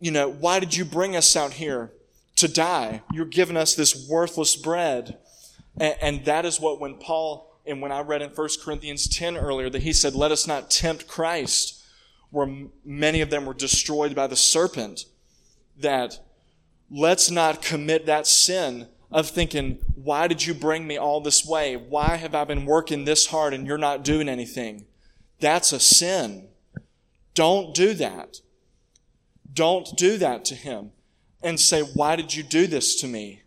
you know, why did you bring us out here to die? You're giving us this worthless bread. And, and that is what when Paul, and when I read in 1 Corinthians 10 earlier, that he said, let us not tempt Christ, where many of them were destroyed by the serpent, that let's not commit that sin of thinking, why did you bring me all this way? Why have I been working this hard and you're not doing anything? That's a sin. Don't do that. Don't do that to him and say, why did you do this to me?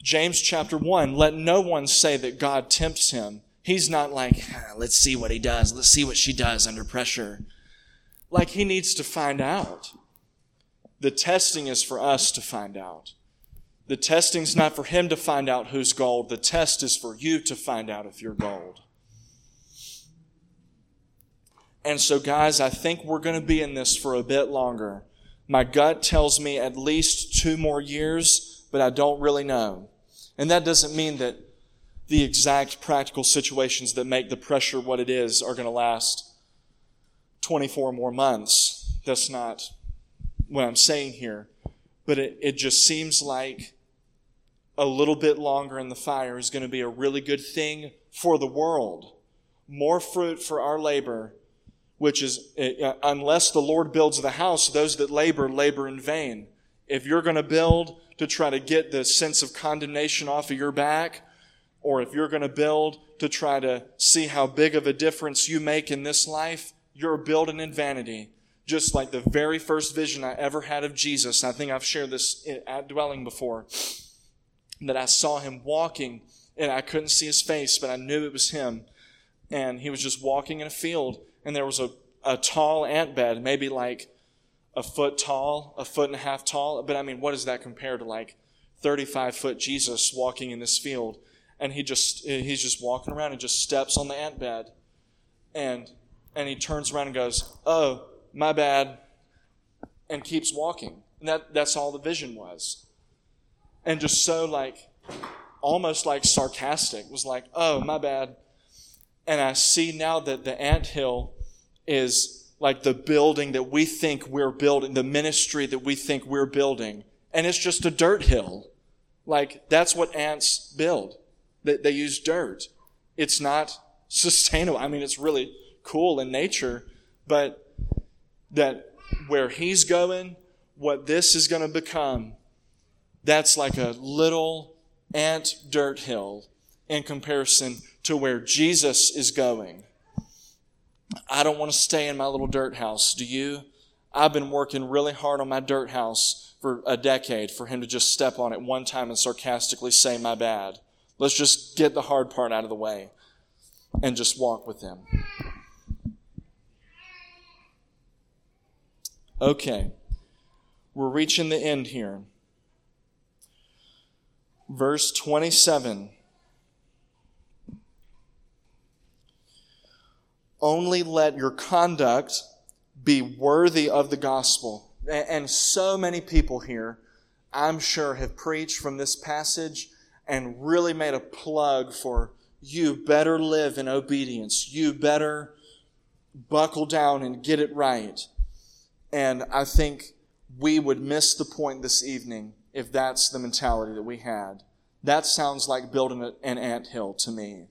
James chapter 1, let no one say that God tempts him. He's not like, ah, let's see what he does. Let's see what she does under pressure. Like he needs to find out. The testing is for us to find out. The testing's not for him to find out who's gold. The test is for you to find out if you're gold. And so, guys, I think we're going to be in this for a bit longer. My gut tells me at least two more years, but I don't really know. And that doesn't mean that the exact practical situations that make the pressure what it is are going to last 24 more months. That's not what I'm saying here. But it, it just seems like a little bit longer in the fire is going to be a really good thing for the world. More fruit for our labor, which is, uh, unless the Lord builds the house, those that labor, labor in vain. If you're going to build to try to get the sense of condemnation off of your back, or if you're going to build to try to see how big of a difference you make in this life, you're building in vanity. Just like the very first vision I ever had of Jesus. I think I've shared this at dwelling before that I saw him walking and I couldn't see his face, but I knew it was him. And he was just walking in a field. and there was a, a tall ant bed, maybe like a foot tall, a foot and a half tall. But I mean, what does that compare to like 35 foot Jesus walking in this field? And he just, he's just walking around and just steps on the ant bed. And, and he turns around and goes, Oh, my bad. And keeps walking. And that, that's all the vision was. And just so like, almost like sarcastic, was like, Oh, my bad. And I see now that the ant hill is like the building that we think we're building, the ministry that we think we're building. And it's just a dirt hill. Like, that's what ants build. They, they use dirt. It's not sustainable. I mean, it's really cool in nature, but that where he's going, what this is going to become, that's like a little ant dirt hill in comparison to where Jesus is going. I don't want to stay in my little dirt house. Do you? I've been working really hard on my dirt house for a decade for him to just step on it one time and sarcastically say, My bad. Let's just get the hard part out of the way and just walk with him. Okay, we're reaching the end here. Verse 27. Only let your conduct be worthy of the gospel. And so many people here, I'm sure, have preached from this passage and really made a plug for you better live in obedience. You better buckle down and get it right. And I think we would miss the point this evening if that's the mentality that we had. That sounds like building an ant hill to me.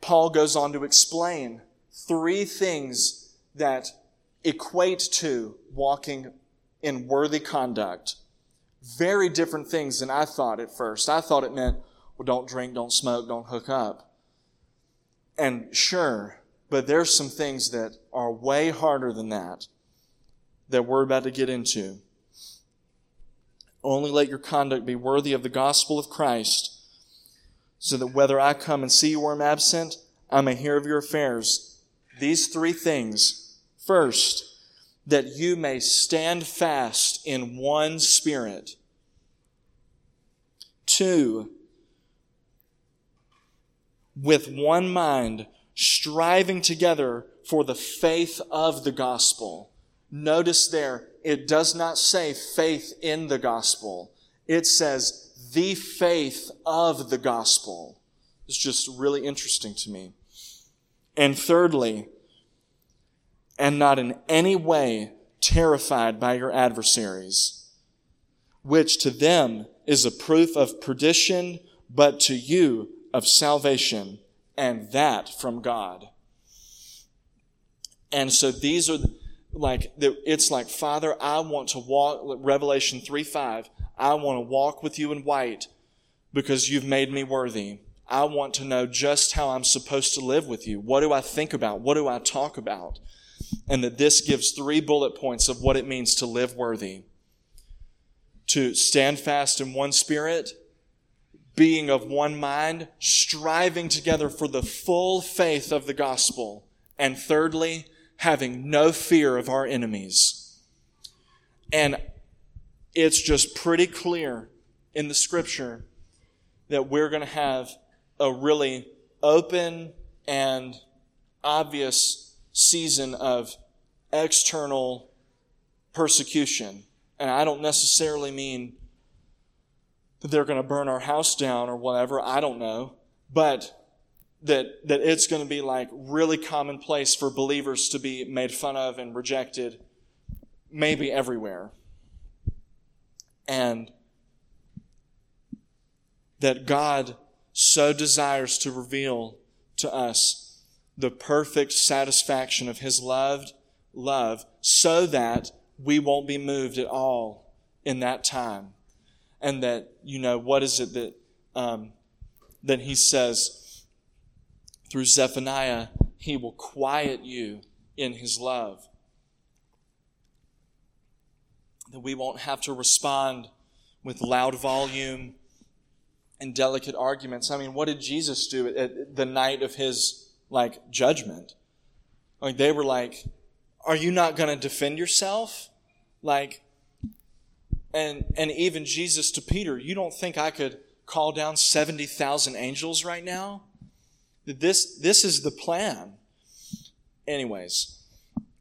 Paul goes on to explain three things that equate to walking in worthy conduct. Very different things than I thought at first. I thought it meant, well, don't drink, don't smoke, don't hook up. And sure, but there's some things that are way harder than that that we're about to get into. Only let your conduct be worthy of the gospel of Christ so that whether I come and see you or am absent, I may hear of your affairs. These three things. First, that you may stand fast in one spirit. Two, with one mind, striving together for the faith of the gospel. Notice there, it does not say faith in the gospel. It says the faith of the gospel. It's just really interesting to me. And thirdly, and not in any way terrified by your adversaries, which to them is a proof of perdition, but to you of salvation, and that from God. And so these are like, it's like, Father, I want to walk, Revelation 3 5, I want to walk with you in white because you've made me worthy. I want to know just how I'm supposed to live with you. What do I think about? What do I talk about? And that this gives three bullet points of what it means to live worthy. To stand fast in one spirit, being of one mind, striving together for the full faith of the gospel. And thirdly, having no fear of our enemies. And it's just pretty clear in the scripture that we're going to have a really open and obvious season of external persecution. And I don't necessarily mean that they're going to burn our house down or whatever. I don't know. But that, that it's going to be like really commonplace for believers to be made fun of and rejected, maybe everywhere and that God so desires to reveal to us the perfect satisfaction of His loved love so that we won't be moved at all in that time. And that, you know, what is it that, um, that He says through Zephaniah? He will quiet you in His love that we won't have to respond with loud volume and delicate arguments. I mean, what did Jesus do at the night of his like judgment? Like they were like, "Are you not going to defend yourself?" Like, and and even Jesus to Peter, "You don't think I could call down seventy thousand angels right now?" This this is the plan. Anyways,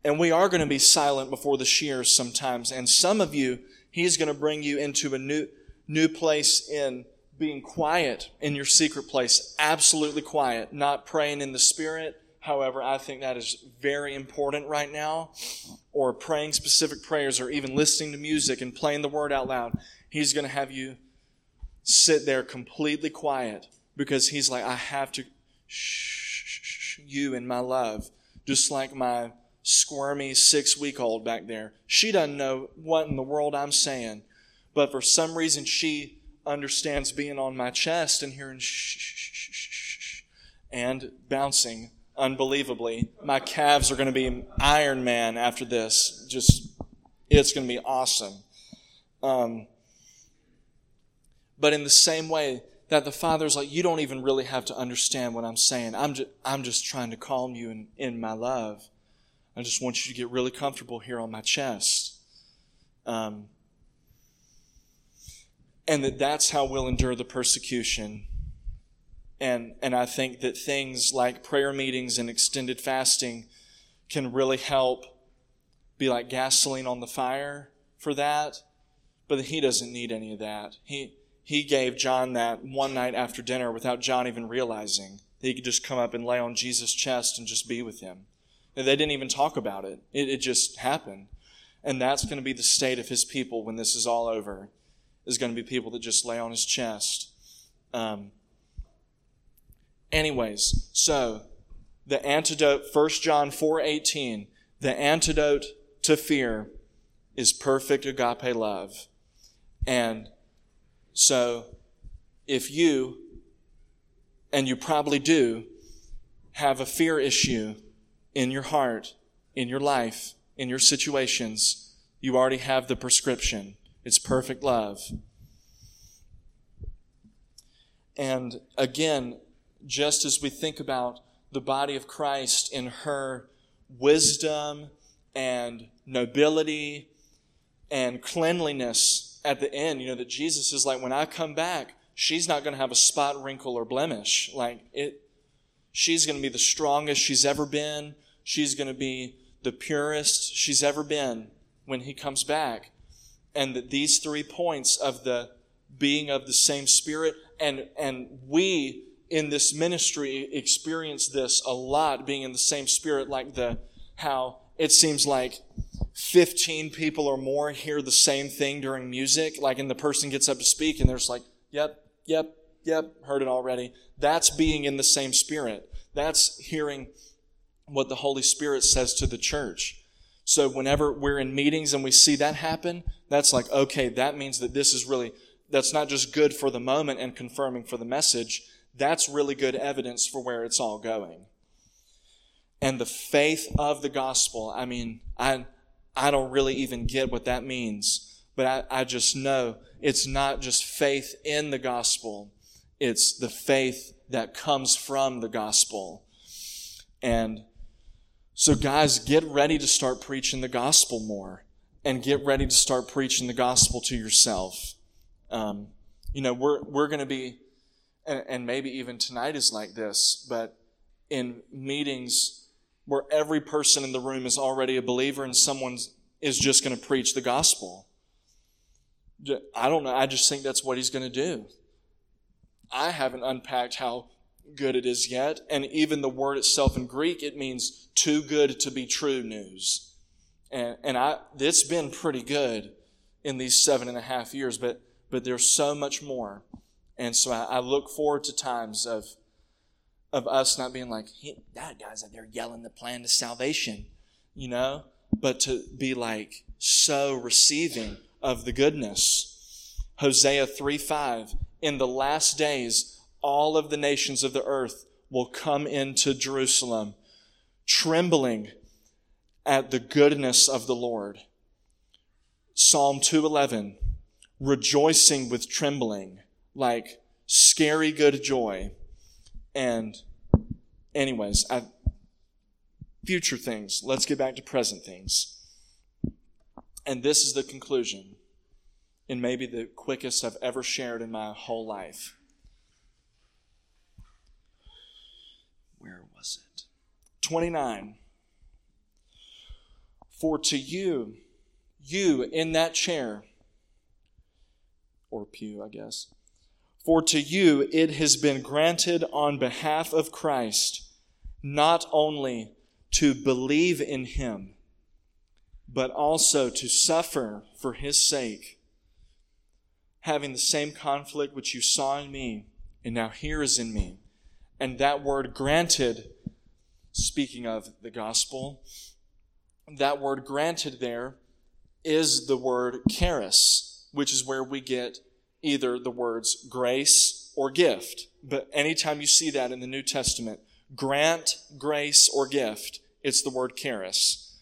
and we are going to be silent before the shears sometimes, and some of you, He's going to bring you into a new new place in being quiet in your secret place, absolutely quiet, not praying in the Spirit. However, I think that is very important right now. Or praying specific prayers, or even listening to music and playing the Word out loud. He's going to have you sit there completely quiet because He's like, I have to shh you and my love. Just like my squirmy six week old back there. She doesn't know what in the world I'm saying. But for some reason, she understands being on my chest and hearing shh, shh, shh, and bouncing unbelievably. My calves are going to be Iron Man after this. Just, it's going to be awesome. Um, but in the same way that the Father's like, you don't even really have to understand what I'm saying. I'm just, I'm just trying to calm you in, in my love. I just want you to get really comfortable here on my chest. Um, and that that's how we'll endure the persecution. And, and I think that things like prayer meetings and extended fasting can really help be like gasoline on the fire for that. But he doesn't need any of that. He, he gave John that one night after dinner without John even realizing. That he could just come up and lay on Jesus' chest and just be with him. And they didn't even talk about it. it. It just happened. And that's going to be the state of his people when this is all over is going to be people that just lay on his chest. Um, anyways, so the antidote, 1 John 4.18, the antidote to fear is perfect agape love. And so if you, and you probably do, have a fear issue in your heart, in your life, in your situations, you already have the prescription. It's perfect love. And again, just as we think about the body of Christ in her wisdom and nobility and cleanliness at the end, you know, that Jesus is like, when I come back, she's not going to have a spot, wrinkle, or blemish. Like it, she's going to be the strongest she's ever been. She's going to be the purest she's ever been when he comes back and that these three points of the being of the same spirit and and we in this ministry experience this a lot being in the same spirit like the how it seems like 15 people or more hear the same thing during music like and the person gets up to speak and there's like yep yep yep heard it already that's being in the same spirit that's hearing what the holy spirit says to the church so whenever we're in meetings and we see that happen, that's like, okay, that means that this is really, that's not just good for the moment and confirming for the message. That's really good evidence for where it's all going. And the faith of the gospel, I mean, I, I don't really even get what that means, but I, I just know it's not just faith in the gospel. It's the faith that comes from the gospel. And so, guys, get ready to start preaching the gospel more and get ready to start preaching the gospel to yourself. Um, you know, we're, we're going to be, and, and maybe even tonight is like this, but in meetings where every person in the room is already a believer and someone is just going to preach the gospel. I don't know. I just think that's what he's going to do. I haven't unpacked how good it is yet. And even the word itself in Greek, it means too good to be true news. And, and I, it's been pretty good in these seven and a half years, but, but there's so much more. And so I, I look forward to times of, of us not being like, hey, that guy's out there yelling the plan to salvation, you know, but to be like so receiving of the goodness. Hosea 3 5, in the last days, all of the nations of the earth will come into Jerusalem, trembling at the goodness of the Lord. Psalm 211, rejoicing with trembling, like scary good joy. And, anyways, I, future things. Let's get back to present things. And this is the conclusion, and maybe the quickest I've ever shared in my whole life. Where was it? 29. For to you, you in that chair, or pew, I guess, for to you it has been granted on behalf of Christ not only to believe in him, but also to suffer for his sake, having the same conflict which you saw in me, and now here is in me. And that word granted, speaking of the gospel, that word granted there is the word charis, which is where we get either the words grace or gift. But anytime you see that in the New Testament, grant, grace, or gift, it's the word charis.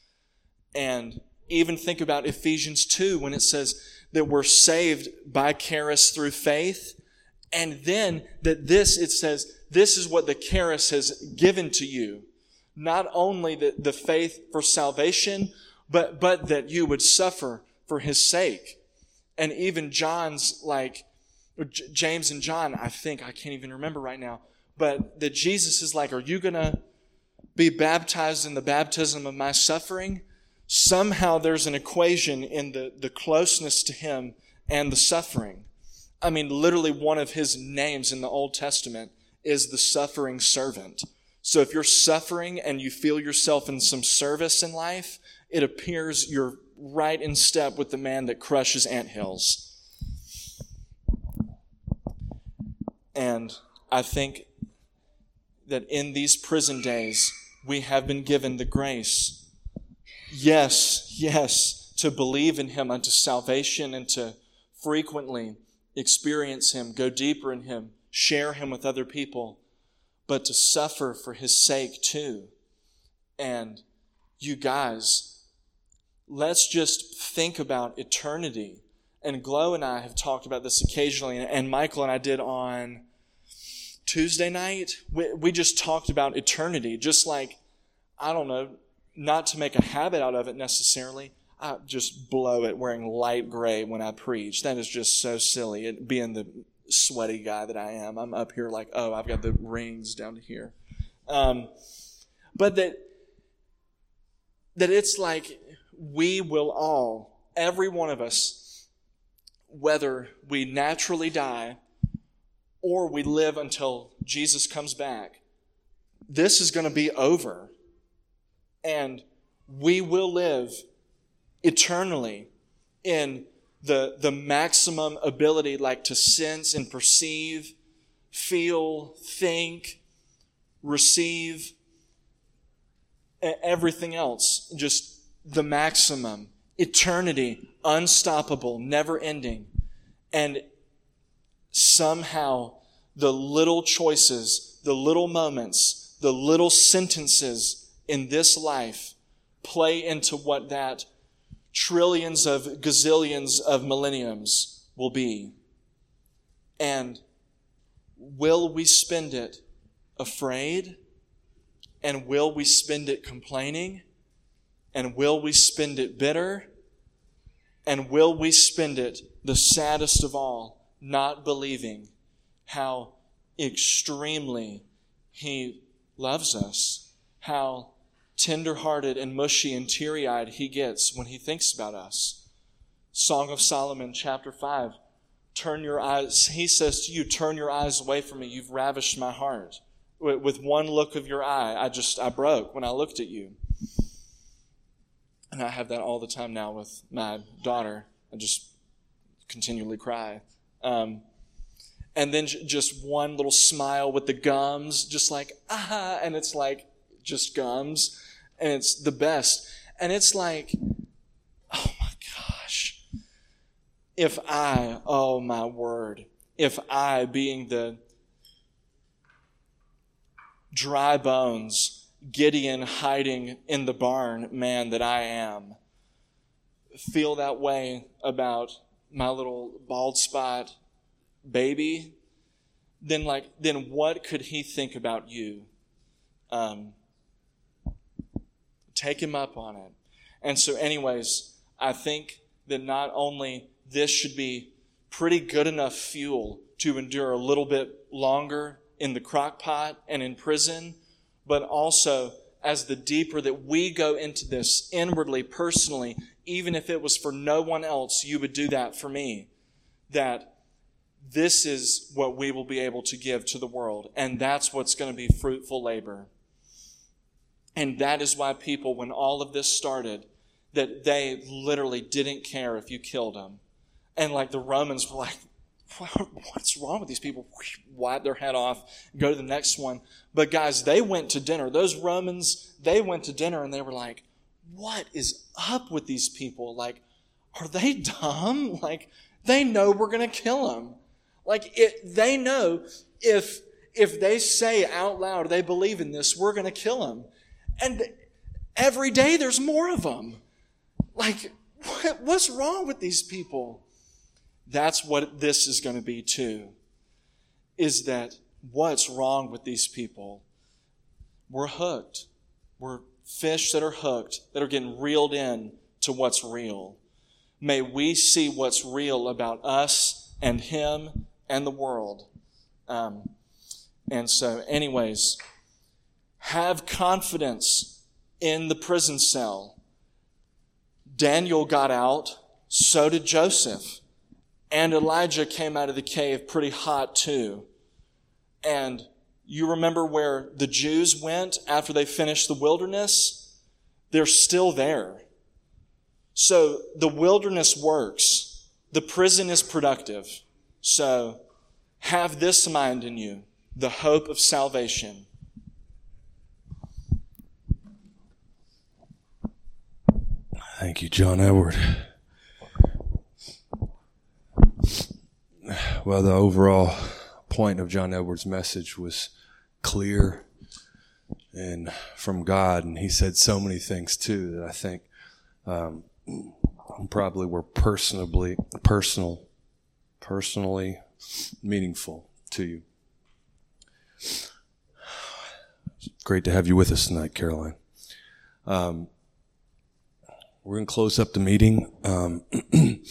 And even think about Ephesians 2 when it says that we're saved by charis through faith. And then that this, it says, this is what the charis has given to you. Not only the, the faith for salvation, but, but that you would suffer for his sake. And even John's like, James and John, I think, I can't even remember right now, but that Jesus is like, Are you to be baptized in the baptism of my suffering? Somehow there's an equation in the, the closeness to him and the suffering. I mean, literally, one of his names in the Old Testament is the suffering servant. So if you're suffering and you feel yourself in some service in life, it appears you're right in step with the man that crushes ant hills. And I think that in these prison days, we have been given the grace. Yes, yes, to believe in Him unto salvation and to frequently experience Him, go deeper in Him, share Him with other people, but to suffer for His sake too. And you guys, let's just think about eternity. And Glow and I have talked about this occasionally, and Michael and I did on Tuesday night, we, we just talked about eternity, just like, I don't know, not to make a habit out of it necessarily. I just blow it wearing light gray when I preach. That is just so silly. It, being the sweaty guy that I am, I'm up here like, oh, I've got the rings down to here. Um, but that that it's like we will all, every one of us, whether we naturally die or we live until Jesus comes back, this is going to be over. And we will live eternally in the, the maximum ability, like to sense and perceive, feel, think, receive, everything else. Just the maximum. Eternity, unstoppable, never ending. And somehow the little choices, the little moments, the little sentences in this life play into what that trillions of gazillions of millenniums will be. And will we spend it afraid? And will we spend it complaining? And will we spend it bitter? And will we spend it the saddest of all? not believing how extremely He loves us, how tender-hearted and mushy and teary-eyed He gets when He thinks about us. Song of Solomon, chapter 5. Turn your eyes, He says to you, turn your eyes away from me. You've ravished my heart. With one look of your eye, I just, I broke when I looked at you. And I have that all the time now with my daughter. I just continually cry. Um, and then j- just one little smile with the gums, just like, ah, and it's like just gums, and it's the best. And it's like, oh my gosh. If I, oh my word, if I, being the dry bones, Gideon hiding in the barn man that I am, feel that way about my little bald spot baby, then like then what could he think about you? Um, take him up on it. And so, anyways, I think that not only this should be pretty good enough fuel to endure a little bit longer in the crock pot and in prison, but also as the deeper that we go into this inwardly, personally, even if it was for no one else, you would do that for me. That this is what we will be able to give to the world. And that's what's going to be fruitful labor. And that is why people, when all of this started, that they literally didn't care if you killed them. And like the Romans were like, what's wrong with these people? Wipe their head off, go to the next one. But guys, they went to dinner. Those Romans, they went to dinner and they were like, what is up with these people? Like, are they dumb? Like, they know we're going to kill them. Like, it, they know if, if they say out loud they believe in this, we're going to kill them. And every day there's more of them. Like, what, what's wrong with these people? That's what this is going to be too. Is that what's wrong with these people? We're hooked. We're fish that are hooked, that are getting reeled in to what's real. May we see what's real about us and Him and the world. Um, and so, anyways, have confidence in the prison cell. Daniel got out, so did Joseph. And Elijah came out of the cave pretty hot too. And you remember where the Jews went after they finished the wilderness? They're still there. So the wilderness works. The prison is productive. So have this mind in you, the hope of salvation. Thank you, John Edward. Well, the overall point of John Edward's message was clear and from God, and he said so many things too that I think um, probably were personally, personal, personally meaningful to you. Great to have you with us tonight, Caroline. Um, we're going to close up the meeting. Um,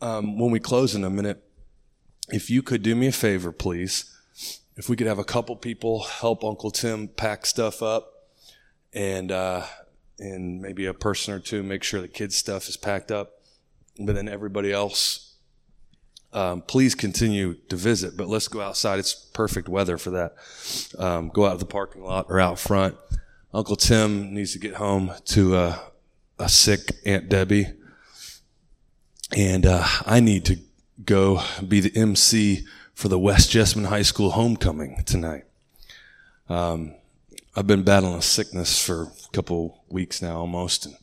um, when we close in a minute, if you could do me a favor, please, if we could have a couple people help Uncle Tim pack stuff up, and uh, and maybe a person or two make sure the kids' stuff is packed up, but then everybody else, um, please continue to visit. But let's go outside; it's perfect weather for that. Um, go out to the parking lot or out front. Uncle Tim needs to get home to uh, a sick Aunt Debbie, and uh, I need to go be the MC for the West Jessamine High School homecoming tonight. Um, I've been battling a sickness for a couple weeks now, almost, and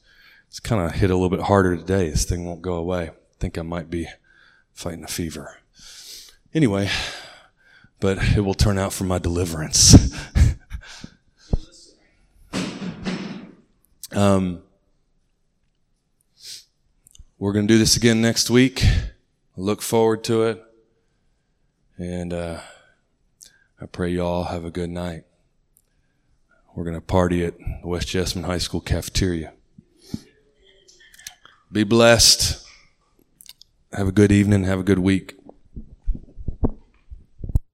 it's kind of hit a little bit harder today. This thing won't go away. I think I might be fighting a fever. Anyway, but it will turn out for my deliverance. Um, we're going to do this again next week. look forward to it. And uh, I pray you all have a good night. We're going to party at West Jessamine High School cafeteria. Be blessed. Have a good evening. Have a good week.